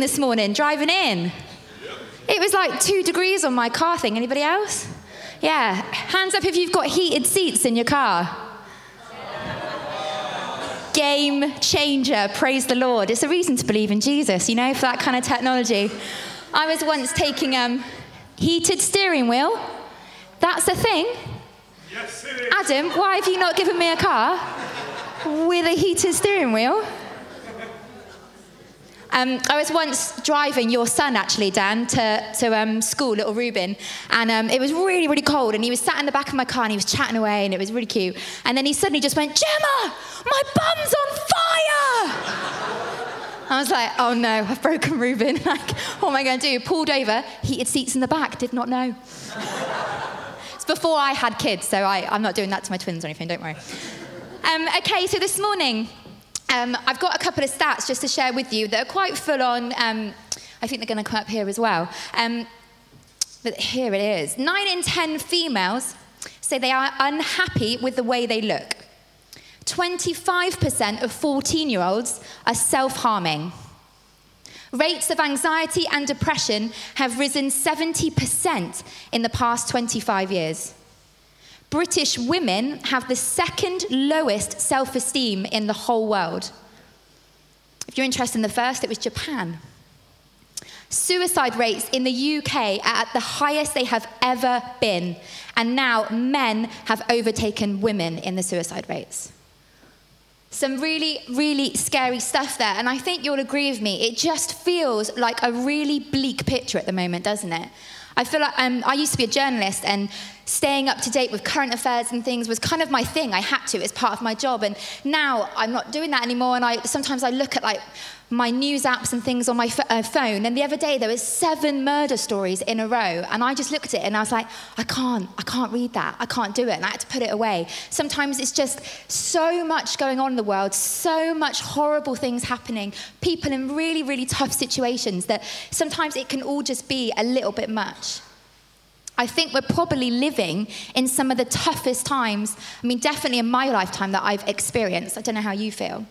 freezing this morning driving in. It was like two degrees on my car thing. Anybody else? Yeah. Hands up if you've got heated seats in your car. Game changer. Praise the Lord. It's a reason to believe in Jesus, you know, for that kind of technology. I was once taking um, heated steering wheel. That's a thing. Yes, it is. Adam, why have you not given me a car with a heated steering wheel? Um, I was once driving your son, actually, Dan, to, to um, school, little Ruben, and um, it was really, really cold, and he was sat in the back of my car and he was chatting away, and it was really cute. And then he suddenly just went, Gemma, my bum's on fire! I was like, oh no, I've broken Ruben. like, what am I going to do? Pulled over, heated seats in the back, did not know. it's before I had kids, so I, I'm not doing that to my twins or anything, don't worry. Um, okay, so this morning, um, I've got a couple of stats just to share with you that are quite full on. Um, I think they're going to come up here as well. Um, but here it is. Nine in ten females say they are unhappy with the way they look. 25% of 14 year olds are self harming. Rates of anxiety and depression have risen 70% in the past 25 years. British women have the second lowest self esteem in the whole world. If you're interested in the first, it was Japan. Suicide rates in the UK are at the highest they have ever been, and now men have overtaken women in the suicide rates. Some really, really scary stuff there, and I think you'll agree with me. It just feels like a really bleak picture at the moment, doesn't it? I feel like um, I used to be a journalist, and staying up to date with current affairs and things was kind of my thing. I had to, it's part of my job. And now I'm not doing that anymore. And I sometimes I look at like my news apps and things on my f- uh, phone. And the other day there was seven murder stories in a row, and I just looked at it and I was like, I can't, I can't read that. I can't do it, and I had to put it away. Sometimes it's just so much going on in the world, so much horrible things happening, people in really, really tough situations that sometimes it can all just be a little bit much. I think we're probably living in some of the toughest times, I mean, definitely in my lifetime that I've experienced. I don't know how you feel.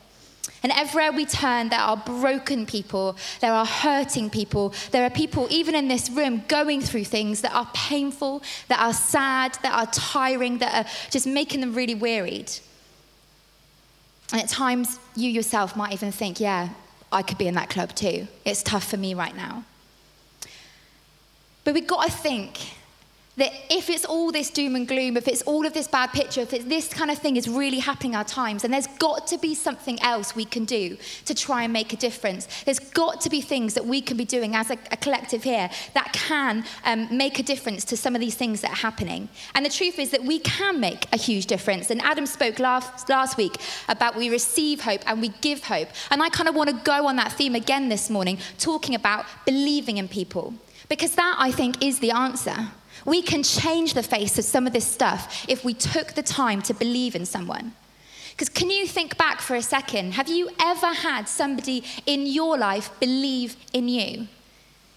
And everywhere we turn, there are broken people, there are hurting people, there are people, even in this room, going through things that are painful, that are sad, that are tiring, that are just making them really wearied. And at times, you yourself might even think, yeah, I could be in that club too. It's tough for me right now. But we've got to think that if it's all this doom and gloom, if it's all of this bad picture, if it's this kind of thing is really happening our times, then there's got to be something else we can do to try and make a difference. There's got to be things that we can be doing as a, a collective here that can um, make a difference to some of these things that are happening. And the truth is that we can make a huge difference. And Adam spoke last, last week about we receive hope and we give hope. And I kind of want to go on that theme again this morning, talking about believing in people. Because that, I think, is the answer. We can change the face of some of this stuff if we took the time to believe in someone. Because can you think back for a second? Have you ever had somebody in your life believe in you?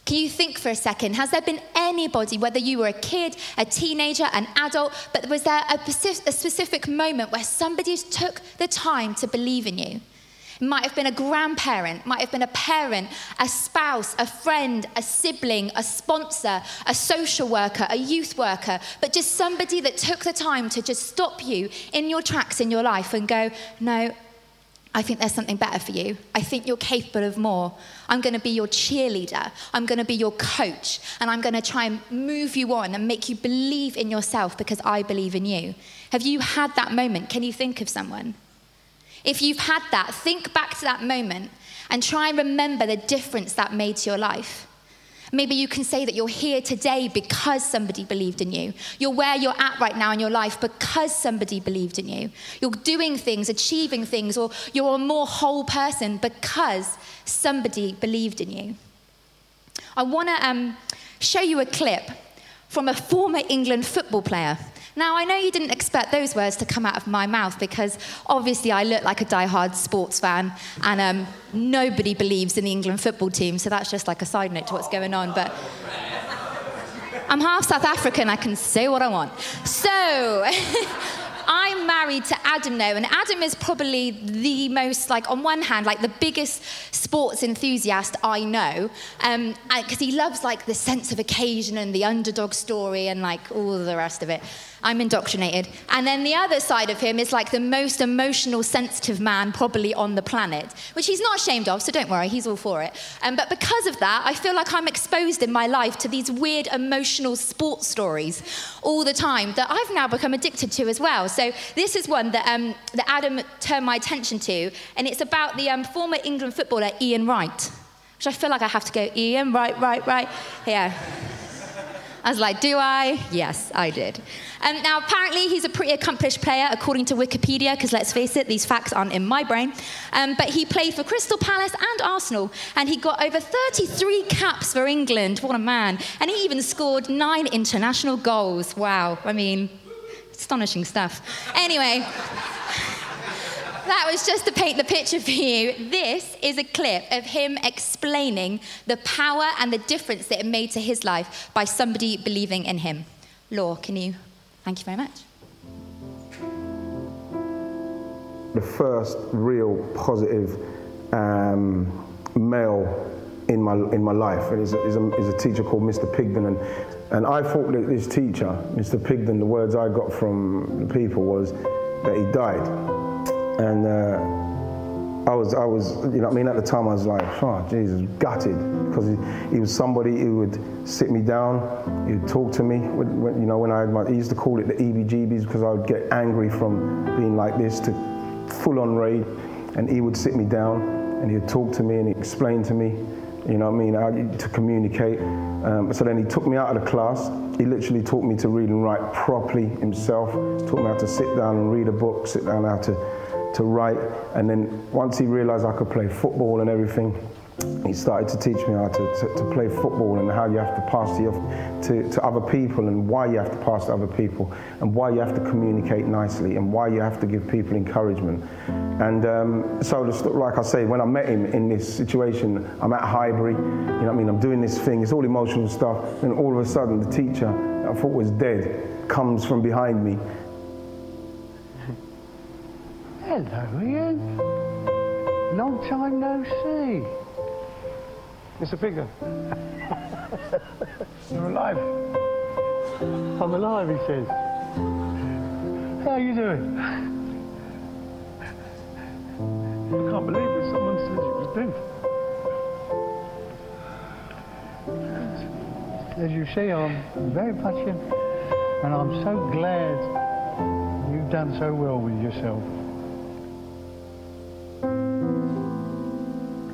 Can you think for a second? Has there been anybody, whether you were a kid, a teenager, an adult, but was there a, specific moment where somebody took the time to believe in you? Might have been a grandparent, might have been a parent, a spouse, a friend, a sibling, a sponsor, a social worker, a youth worker, but just somebody that took the time to just stop you in your tracks in your life and go, no, I think there's something better for you. I think you're capable of more. I'm going to be your cheerleader. I'm going to be your coach. And I'm going to try and move you on and make you believe in yourself because I believe in you. Have you had that moment? Can you think of someone? If you've had that, think back to that moment and try and remember the difference that made to your life. Maybe you can say that you're here today because somebody believed in you. You're where you're at right now in your life because somebody believed in you. You're doing things, achieving things, or you're a more whole person because somebody believed in you. I want to um, show you a clip from a former England football player. Now, I know you didn't expect those words to come out of my mouth because obviously I look like a die-hard sports fan and um, nobody believes in the England football team, so that's just like a side note to what's going on. But I'm half South African, I can say what I want. So, I'm married to Adam know. And Adam is probably the most, like, on one hand, like the biggest sports enthusiast I know. Because um, he loves, like, the sense of occasion and the underdog story and, like, all the rest of it. I'm indoctrinated. And then the other side of him is like the most emotional, sensitive man probably on the planet, which he's not ashamed of, so don't worry, he's all for it. Um, but because of that, I feel like I'm exposed in my life to these weird emotional sports stories all the time that I've now become addicted to as well. So this is one that, um, that Adam turned my attention to, and it's about the um, former England footballer Ian Wright, which I feel like I have to go, Ian, right, right, right. Yeah. I was like, do I? Yes, I did. Um, now, apparently, he's a pretty accomplished player, according to Wikipedia, because let's face it, these facts aren't in my brain. Um, but he played for Crystal Palace and Arsenal, and he got over 33 caps for England. What a man. And he even scored nine international goals. Wow. I mean, astonishing stuff. Anyway that was just to paint the picture for you. This is a clip of him explaining the power and the difference that it made to his life by somebody believing in him. Law, can you? Thank you very much. The first real positive um, male in my, in my life is a, is, a, is a teacher called Mr. Pigden. And, and I thought that this teacher, Mr. Pigden, the words I got from the people was that he died and uh, I was, I was, you know, I mean, at the time I was like, oh, Jesus, gutted, because he, he, was somebody who would sit me down, he would talk to me. When, when, you know, when I had my, he used to call it the EBGBs because I would get angry from being like this to full-on rage, and he would sit me down and he would talk to me and he explained to me, you know, what I mean, how, to communicate. Um, so then he took me out of the class. He literally taught me to read and write properly himself. He Taught me how to sit down and read a book, sit down how to to write. And then once he realized I could play football and everything, he started to teach me how to, to, to, play football and how you have to pass to, your, to, to other people and why you have to pass to other people and why you have to communicate nicely and why you have to give people encouragement. And um, so, like I say, when I met him in this situation, I'm at Highbury, you know what I mean? I'm doing this thing, it's all emotional stuff, and all of a sudden the teacher I thought was dead comes from behind me Hello, Ian. Long time no see. Mr. Pigden. You're alive. I'm alive, he says. How are you doing? I can't believe it. Someone said you was dead. As you see, I'm very much in, and I'm so glad you've done so well with yourself.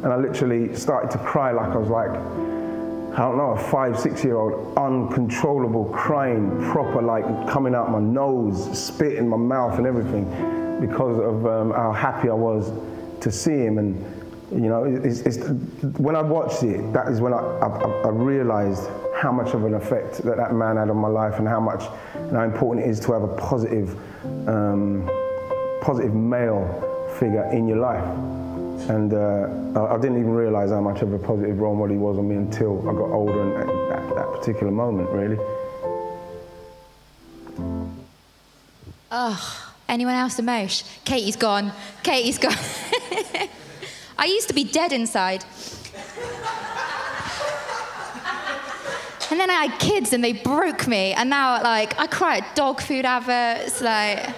And I literally started to cry like I was like, I don't know, a five, six year old, uncontrollable crying, proper like coming out my nose, spit in my mouth and everything because of um, how happy I was to see him. And, you know, it's, it's, when I watched it, that is when I, I, I, realized how much of an effect that that man had on my life and how much, and how important it is to have a positive, um, positive male figure in your life. And uh, I didn't even realize how much of a positive role model he was on me until I got older and at that, particular moment, really. Oh, anyone else emotion? Katie's gone. Katie's gone. I used to be dead inside. and then I had kids and they broke me. And now, like, I cry at dog food adverts, like.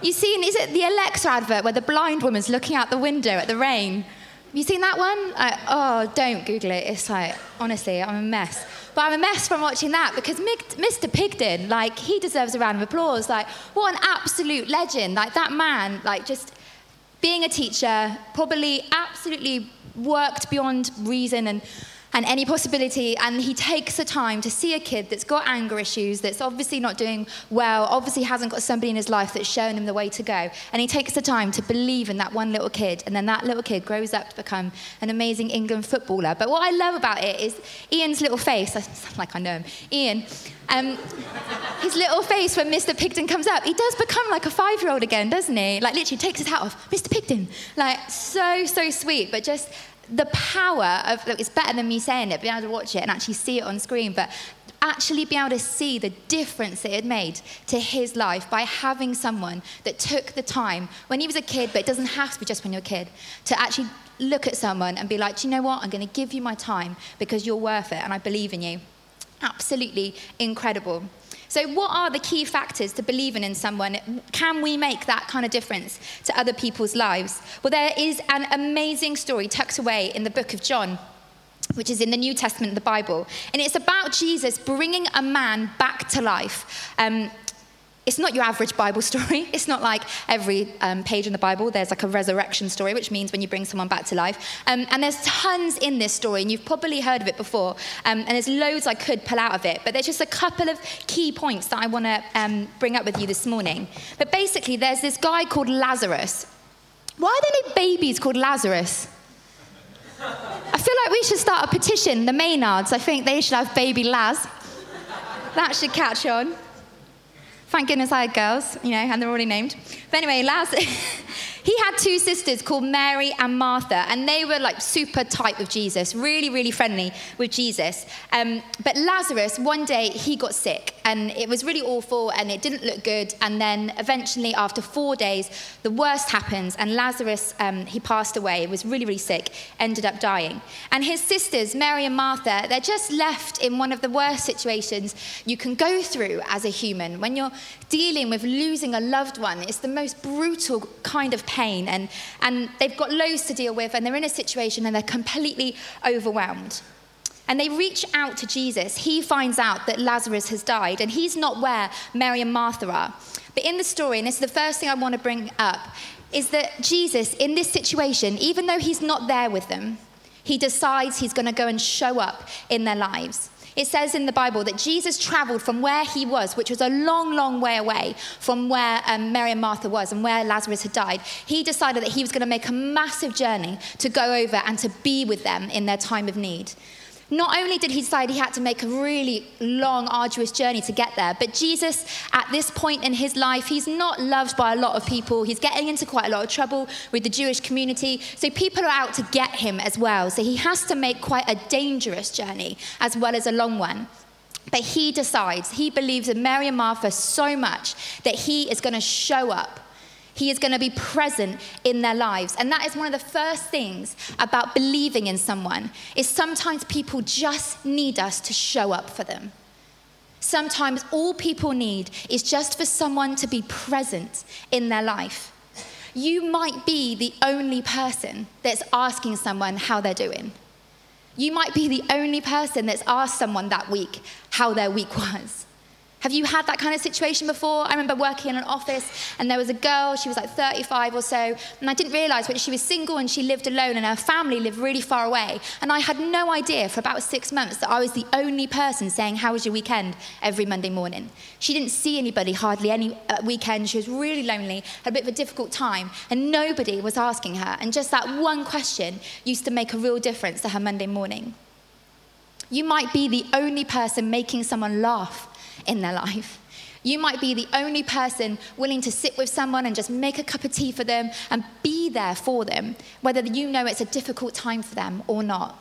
You seen, is it the Alexa advert where the blind woman's looking out the window at the rain? You seen that one? I, oh, don't Google it. It's like, honestly, I'm a mess. But I'm a mess from watching that because Mr. Pigden, like, he deserves a round of applause. Like, what an absolute legend. Like, that man, like, just being a teacher, probably absolutely worked beyond reason and and any possibility. And he takes the time to see a kid that's got anger issues, that's obviously not doing well, obviously hasn't got somebody in his life that's shown him the way to go. And he takes the time to believe in that one little kid. And then that little kid grows up to become an amazing England footballer. But what I love about it is Ian's little face. I sound like I know him. Ian. Um, his little face when Mr. Pigden comes up, he does become like a five year old again, doesn't he? Like, literally takes his hat off. Mr. Pigden. Like, so, so sweet, but just the power of, look, it's better than me saying it, being able to watch it and actually see it on screen, but actually be able to see the difference it had made to his life by having someone that took the time when he was a kid, but it doesn't have to be just when you're a kid, to actually look at someone and be like, do you know what? I'm going to give you my time because you're worth it and I believe in you. Absolutely incredible. So, what are the key factors to believing in someone? Can we make that kind of difference to other people's lives? Well, there is an amazing story tucked away in the book of John which is in the New Testament the Bible. And it's about Jesus bringing a man back to life. Um, it's not your average Bible story. It's not like every um, page in the Bible, there's like a resurrection story, which means when you bring someone back to life. Um, and there's tons in this story, and you've probably heard of it before. Um, and there's loads I could pull out of it. But there's just a couple of key points that I want to um, bring up with you this morning. But basically, there's this guy called Lazarus. Why are there no babies called Lazarus? I feel like we should start a petition, the Maynards. I think they should have baby Laz. That should catch on. Thank goodness I had girls, you know, and they're already named. But anyway, Laz, he had two sisters called Mary and Martha, and they were like super tight with Jesus, really, really friendly with Jesus. Um, but Lazarus, one day, he got sick, and it was really awful, and it didn't look good. And then eventually, after four days, the worst happens, and Lazarus, um, he passed away. Was really, really sick, ended up dying. And his sisters, Mary and Martha, they're just left in one of the worst situations you can go through as a human. When you're dealing with losing a loved one, it's the most brutal kind of pain pain and, and they've got loads to deal with and they're in a situation and they're completely overwhelmed. And they reach out to Jesus. He finds out that Lazarus has died and he's not where Mary and Martha are. But in the story, and this is the first thing I want to bring up, is that Jesus, in this situation, even though he's not there with them, he decides he's going to go and show up in their lives. It says in the Bible that Jesus traveled from where he was, which was a long, long way away from where um, Mary and Martha was and where Lazarus had died. He decided that he was going to make a massive journey to go over and to be with them in their time of need. Not only did he decide he had to make a really long, arduous journey to get there, but Jesus, at this point in his life, he's not loved by a lot of people. He's getting into quite a lot of trouble with the Jewish community. So people are out to get him as well. So he has to make quite a dangerous journey as well as a long one. But he decides, he believes in Mary and Martha so much that he is going to show up he is going to be present in their lives. And that is one of the first things about believing in someone is sometimes people just need us to show up for them. Sometimes all people need is just for someone to be present in their life. You might be the only person that's asking someone how they're doing. You might be the only person that's asked someone that week how their week was. Have you had that kind of situation before? I remember working in an office and there was a girl, she was like 35 or so, and I didn't realize but she was single and she lived alone and her family lived really far away. And I had no idea for about six months that I was the only person saying, How was your weekend every Monday morning? She didn't see anybody hardly any uh, weekend. She was really lonely, had a bit of a difficult time, and nobody was asking her. And just that one question used to make a real difference to her Monday morning. You might be the only person making someone laugh in their life. You might be the only person willing to sit with someone and just make a cup of tea for them and be there for them, whether you know it's a difficult time for them or not.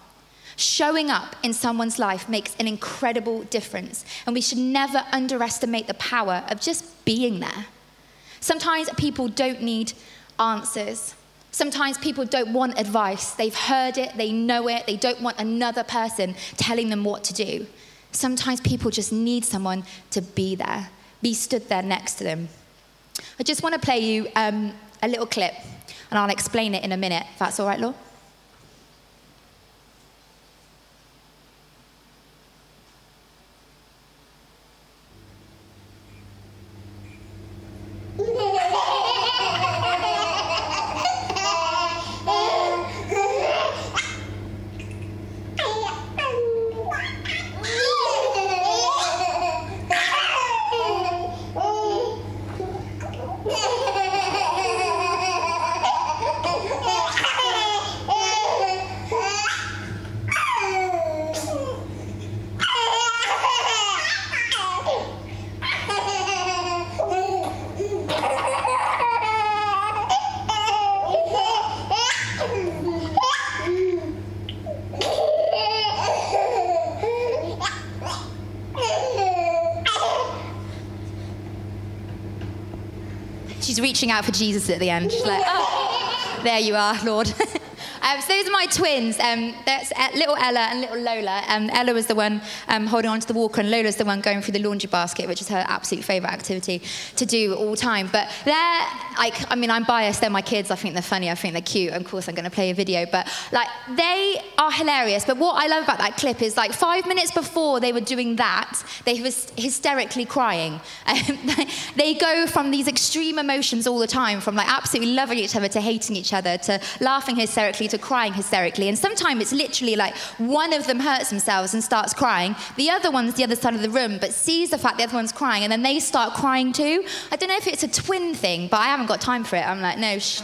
Showing up in someone's life makes an incredible difference, and we should never underestimate the power of just being there. Sometimes people don't need answers. Sometimes people don't want advice. They've heard it, they know it, they don't want another person telling them what to do. Sometimes people just need someone to be there, be stood there next to them. I just want to play you um, a little clip, and I'll explain it in a minute, if that's all right, Law. Reaching out for Jesus at the end. She's like, oh, there you are, Lord. Um, so those are my twins. Um, that's uh, little Ella and little Lola. Um, Ella was the one um, holding on to the walker, and Lola's the one going through the laundry basket, which is her absolute favourite activity to do all time. But they're I mean, I'm biased. They're my kids. I think they're funny. I think they're cute. Of course, I'm going to play a video. But like, they are hilarious. But what I love about that clip is like five minutes before they were doing that, they were hysterically crying. they go from these extreme emotions all the time, from like absolutely loving each other to hating each other to laughing hysterically to crying hysterically. And sometimes it's literally like one of them hurts themselves and starts crying. The other one's the other side of the room, but sees the fact the other one's crying, and then they start crying too. I don't know if it's a twin thing, but I haven't got time for it. I'm like, no, shh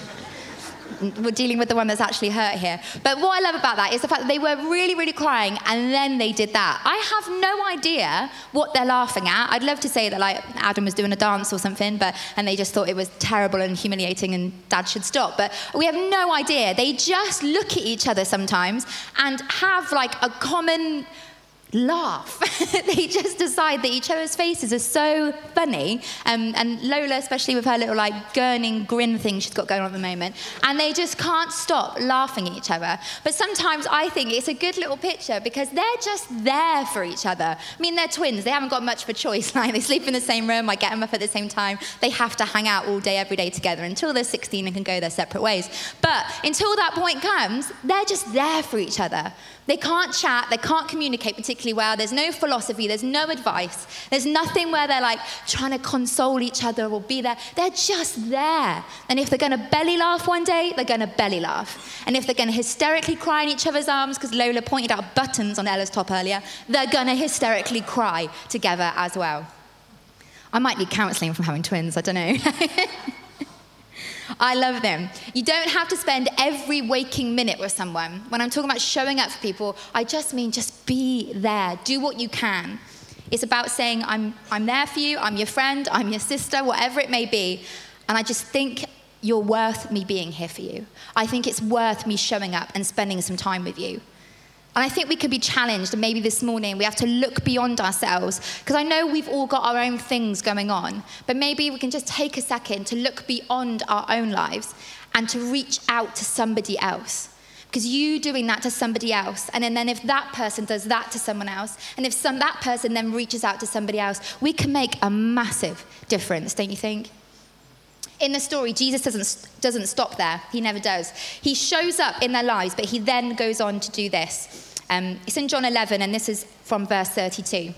we're dealing with the one that's actually hurt here. But what I love about that is the fact that they were really, really crying and then they did that. I have no idea what they're laughing at. I'd love to say that like Adam was doing a dance or something, but and they just thought it was terrible and humiliating and dad should stop. But we have no idea. They just look at each other sometimes and have like a common laugh. they just decide that each other's faces are so funny. Um, and Lola, especially with her little like gurning grin thing she's got going on at the moment, and they just can't stop laughing at each other. But sometimes I think it's a good little picture because they're just there for each other. I mean, they're twins. They haven't got much of a choice. Like they sleep in the same room. I get them up at the same time. They have to hang out all day, every day together until they're 16 and can go their separate ways. But until that point comes, they're just there for each other. They can't chat, they can't communicate particularly well, there's no philosophy, there's no advice, there's nothing where they're like trying to console each other or be there. They're just there. And if they're to belly laugh one day, they're to belly laugh. And if they're to hysterically cry in each other's arms, because Lola pointed out buttons on Ella's top earlier, they're to hysterically cry together as well. I might need counselling from having twins, I don't know. I love them. You don't have to spend every waking minute with someone. When I'm talking about showing up for people, I just mean just be there. Do what you can. It's about saying, I'm, I'm there for you, I'm your friend, I'm your sister, whatever it may be. And I just think you're worth me being here for you. I think it's worth me showing up and spending some time with you. And I think we can be challenged, and maybe this morning we have to look beyond ourselves, because I know we've all got our own things going on, but maybe we can just take a second to look beyond our own lives and to reach out to somebody else. Because you doing that to somebody else, and then if that person does that to someone else, and if some, that person then reaches out to somebody else, we can make a massive difference, don't you think? In the story, Jesus doesn't, doesn't stop there. He never does. He shows up in their lives, but he then goes on to do this. Um, it's in John 11, and this is from verse 32.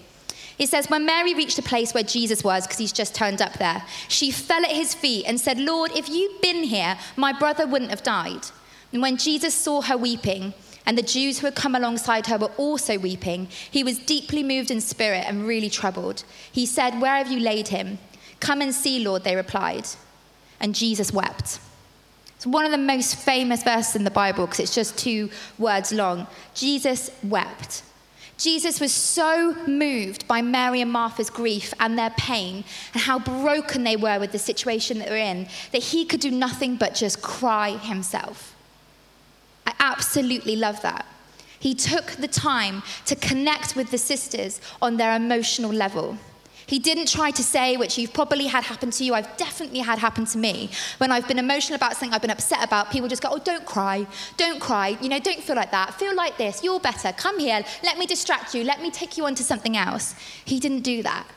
He says, When Mary reached the place where Jesus was, because he's just turned up there, she fell at his feet and said, Lord, if you'd been here, my brother wouldn't have died. And when Jesus saw her weeping, and the Jews who had come alongside her were also weeping, he was deeply moved in spirit and really troubled. He said, Where have you laid him? Come and see, Lord, they replied and Jesus wept. It's one of the most famous verses in the Bible because it's just two words long. Jesus wept. Jesus was so moved by Mary and Martha's grief and their pain and how broken they were with the situation that they're in that he could do nothing but just cry himself. I absolutely love that. He took the time to connect with the sisters on their emotional level. He didn't try to say, which you've probably had happen to you, I've definitely had happen to me. When I've been emotional about something I've been upset about, people just go, oh, don't cry, don't cry, you know, don't feel like that, feel like this, you're better, come here, let me distract you, let me take you on to something else. He didn't do that.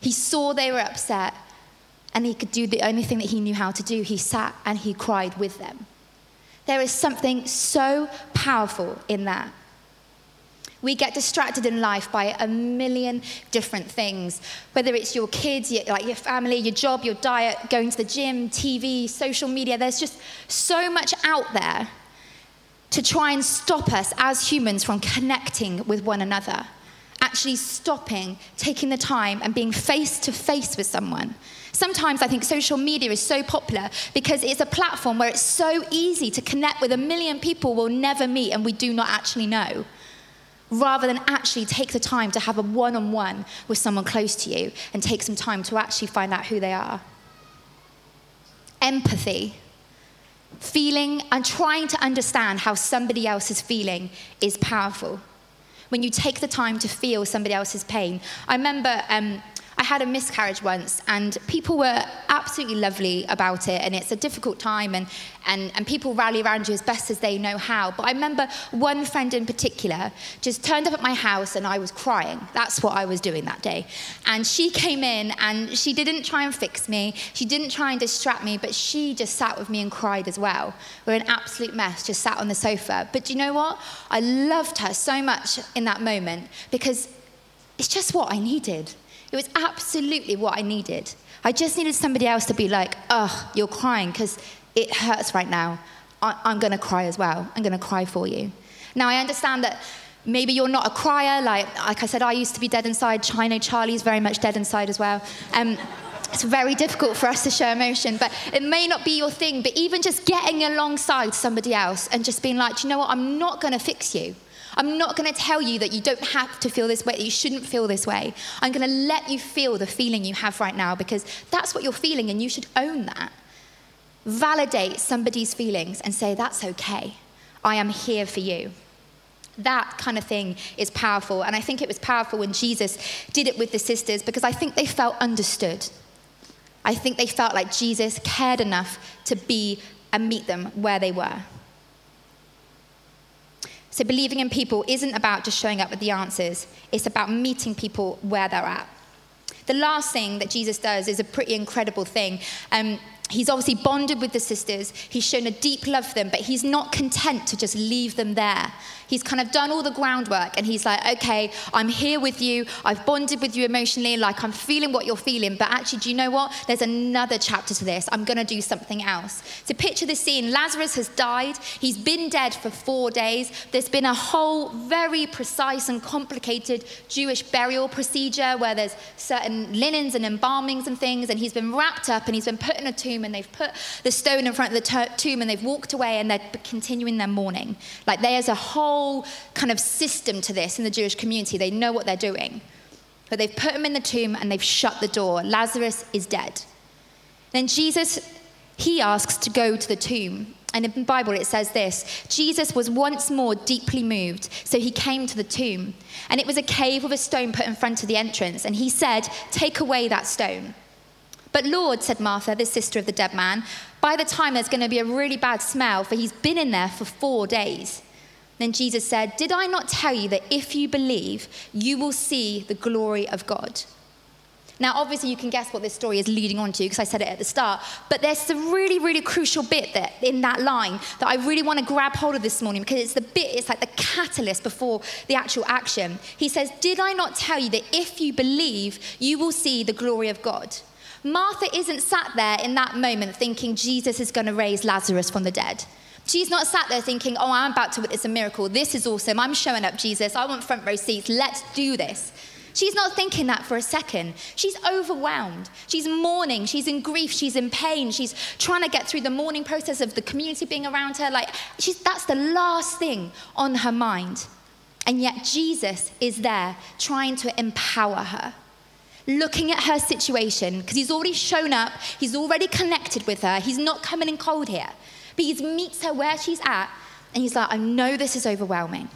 He saw they were upset and he could do the only thing that he knew how to do. He sat and he cried with them. There is something so powerful in that. We get distracted in life by a million different things, whether it's your kids, your, like your family, your job, your diet, going to the gym, TV, social media. There's just so much out there to try and stop us as humans from connecting with one another. Actually, stopping, taking the time, and being face to face with someone. Sometimes I think social media is so popular because it's a platform where it's so easy to connect with a million people we'll never meet and we do not actually know rather than actually take the time to have a one on one with someone close to you and take some time to actually find out who they are. Empathy. Feeling and trying to understand how somebody else is feeling is powerful. When you take the time to feel somebody else's pain. I remember um, I had a miscarriage once, and people were absolutely lovely about it, and it's a difficult time, and, and, and people rally around you as best as they know how. But I remember one friend in particular just turned up at my house, and I was crying. That's what I was doing that day. And she came in, and she didn't try and fix me, she didn't try and distract me, but she just sat with me and cried as well. We're an absolute mess, just sat on the sofa. But do you know what? I loved her so much in that moment because it's just what I needed. It was absolutely what I needed. I just needed somebody else to be like, oh, you're crying because it hurts right now. I- I'm going to cry as well. I'm going to cry for you. Now, I understand that maybe you're not a crier. Like, like I said, I used to be dead inside. Chino Charlie's very much dead inside as well. Um, it's very difficult for us to show emotion, but it may not be your thing. But even just getting alongside somebody else and just being like, you know what, I'm not going to fix you. I'm not going to tell you that you don't have to feel this way, that you shouldn't feel this way. I'm going to let you feel the feeling you have right now because that's what you're feeling and you should own that. Validate somebody's feelings and say, that's okay. I am here for you. That kind of thing is powerful. And I think it was powerful when Jesus did it with the sisters because I think they felt understood. I think they felt like Jesus cared enough to be and meet them where they were. So, believing in people isn't about just showing up with the answers, it's about meeting people where they're at. The last thing that Jesus does is a pretty incredible thing. Um, he's obviously bonded with the sisters, he's shown a deep love for them, but he's not content to just leave them there. He's kind of done all the groundwork and he's like, okay, I'm here with you. I've bonded with you emotionally. Like, I'm feeling what you're feeling. But actually, do you know what? There's another chapter to this. I'm going to do something else. So, picture the scene Lazarus has died. He's been dead for four days. There's been a whole very precise and complicated Jewish burial procedure where there's certain linens and embalmings and things. And he's been wrapped up and he's been put in a tomb and they've put the stone in front of the tomb and they've walked away and they're continuing their mourning. Like, there's a whole kind of system to this in the Jewish community. They know what they're doing. But they've put him in the tomb and they've shut the door. Lazarus is dead. Then Jesus, he asks to go to the tomb. And in the Bible, it says this Jesus was once more deeply moved, so he came to the tomb. And it was a cave with a stone put in front of the entrance. And he said, Take away that stone. But Lord, said Martha, the sister of the dead man, by the time there's going to be a really bad smell, for he's been in there for four days. Then Jesus said, Did I not tell you that if you believe, you will see the glory of God? Now, obviously, you can guess what this story is leading on to because I said it at the start. But there's a really, really crucial bit that in that line that I really want to grab hold of this morning because it's the bit, it's like the catalyst before the actual action. He says, Did I not tell you that if you believe, you will see the glory of God? Martha isn't sat there in that moment thinking Jesus is going to raise Lazarus from the dead. She's not sat there thinking, oh, I'm about to witness a miracle. This is awesome. I'm showing up, Jesus. I want front row seats. Let's do this. She's not thinking that for a second. She's overwhelmed. She's mourning. She's in grief. She's in pain. She's trying to get through the mourning process of the community being around her. Like, that's the last thing on her mind. And yet, Jesus is there trying to empower her looking at her situation because he's already shown up, he's already connected with her, he's not coming in cold here. But he meets her where she's at, and he's like, I know this is overwhelming.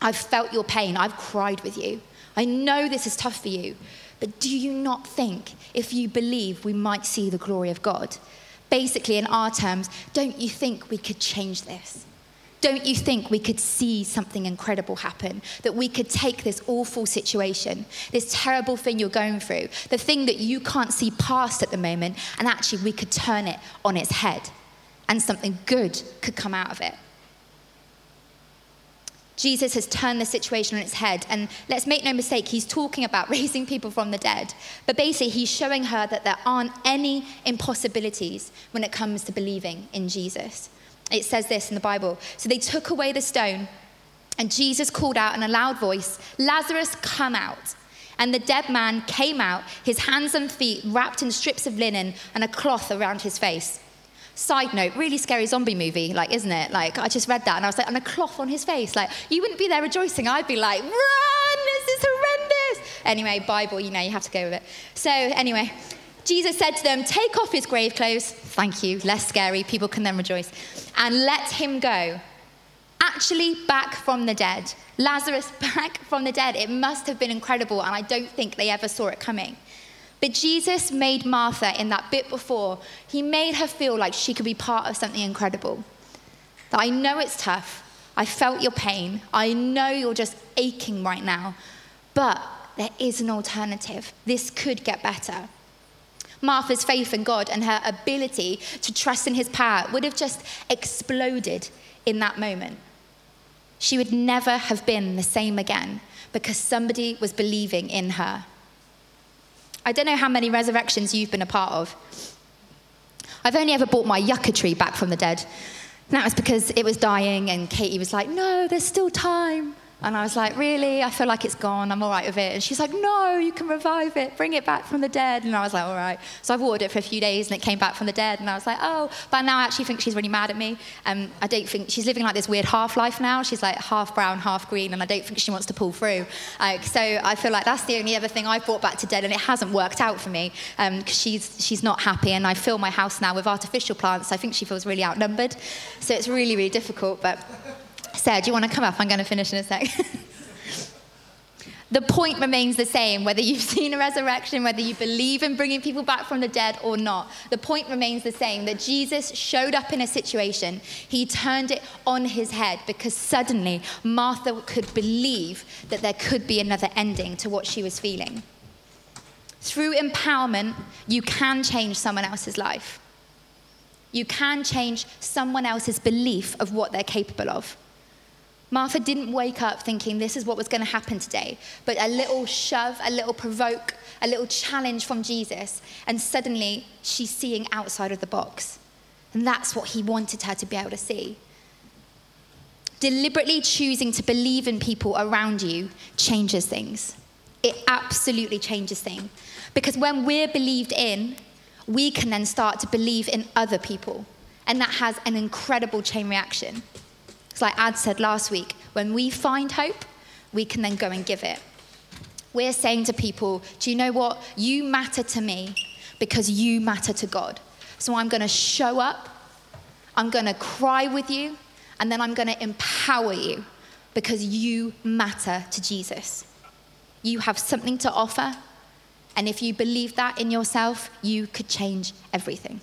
I've felt your pain. I've cried with you. I know this is tough for you. But do you not think, if you believe, we might see the glory of God? Basically, in our terms, don't you think we could change this? Don't you think we could see something incredible happen? That we could take this awful situation, this terrible thing you're going through, the thing that you can't see past at the moment, and actually we could turn it on its head and something good could come out of it. Jesus has turned the situation on its head. And let's make no mistake, he's talking about raising people from the dead. But basically, he's showing her that there aren't any impossibilities when it comes to believing in Jesus. It says this in the Bible. So they took away the stone, and Jesus called out in a loud voice, Lazarus, come out. And the dead man came out, his hands and feet wrapped in strips of linen and a cloth around his face. Side note, really scary zombie movie, like, isn't it? Like, I just read that and I was like, and a cloth on his face. Like, you wouldn't be there rejoicing. I'd be like, run, this is horrendous. Anyway, Bible, you know, you have to go with it. So, anyway, Jesus said to them, Take off his grave clothes. Thank you, less scary. People can then rejoice. And let him go. Actually, back from the dead. Lazarus back from the dead. It must have been incredible, and I don't think they ever saw it coming. But Jesus made Martha in that bit before, he made her feel like she could be part of something incredible. That I know it's tough. I felt your pain. I know you're just aching right now. But there is an alternative. This could get better. Martha's faith in God and her ability to trust in his power would have just exploded in that moment. She would never have been the same again because somebody was believing in her. I don't know how many resurrections you've been a part of. I've only ever brought my yucca tree back from the dead. And that was because it was dying, and Katie was like, No, there's still time. And I was like, Really? I feel like it's gone. I'm all right with it. And she's like, No, you can revive it. Bring it back from the dead. And I was like, All right. So I watered it for a few days and it came back from the dead. And I was like, Oh, but now I actually think she's really mad at me. Um, I don't think she's living like this weird half life now. She's like half brown, half green. And I don't think she wants to pull through. Like, so I feel like that's the only other thing I've brought back to dead. And it hasn't worked out for me because um, she's, she's not happy. And I fill my house now with artificial plants. I think she feels really outnumbered. So it's really, really difficult. But Sarah, do you want to come up? I'm going to finish in a sec. the point remains the same, whether you've seen a resurrection, whether you believe in bringing people back from the dead or not. The point remains the same that Jesus showed up in a situation, he turned it on his head because suddenly Martha could believe that there could be another ending to what she was feeling. Through empowerment, you can change someone else's life. You can change someone else's belief of what they're capable of. Martha didn't wake up thinking this is what was going to happen today, but a little shove, a little provoke, a little challenge from Jesus, and suddenly she's seeing outside of the box. And that's what he wanted her to be able to see. Deliberately choosing to believe in people around you changes things. It absolutely changes things. Because when we're believed in, we can then start to believe in other people. And that has an incredible chain reaction. It's like Ad said last week when we find hope, we can then go and give it. We're saying to people, do you know what? You matter to me because you matter to God. So I'm going to show up, I'm going to cry with you, and then I'm going to empower you because you matter to Jesus. You have something to offer, and if you believe that in yourself, you could change everything.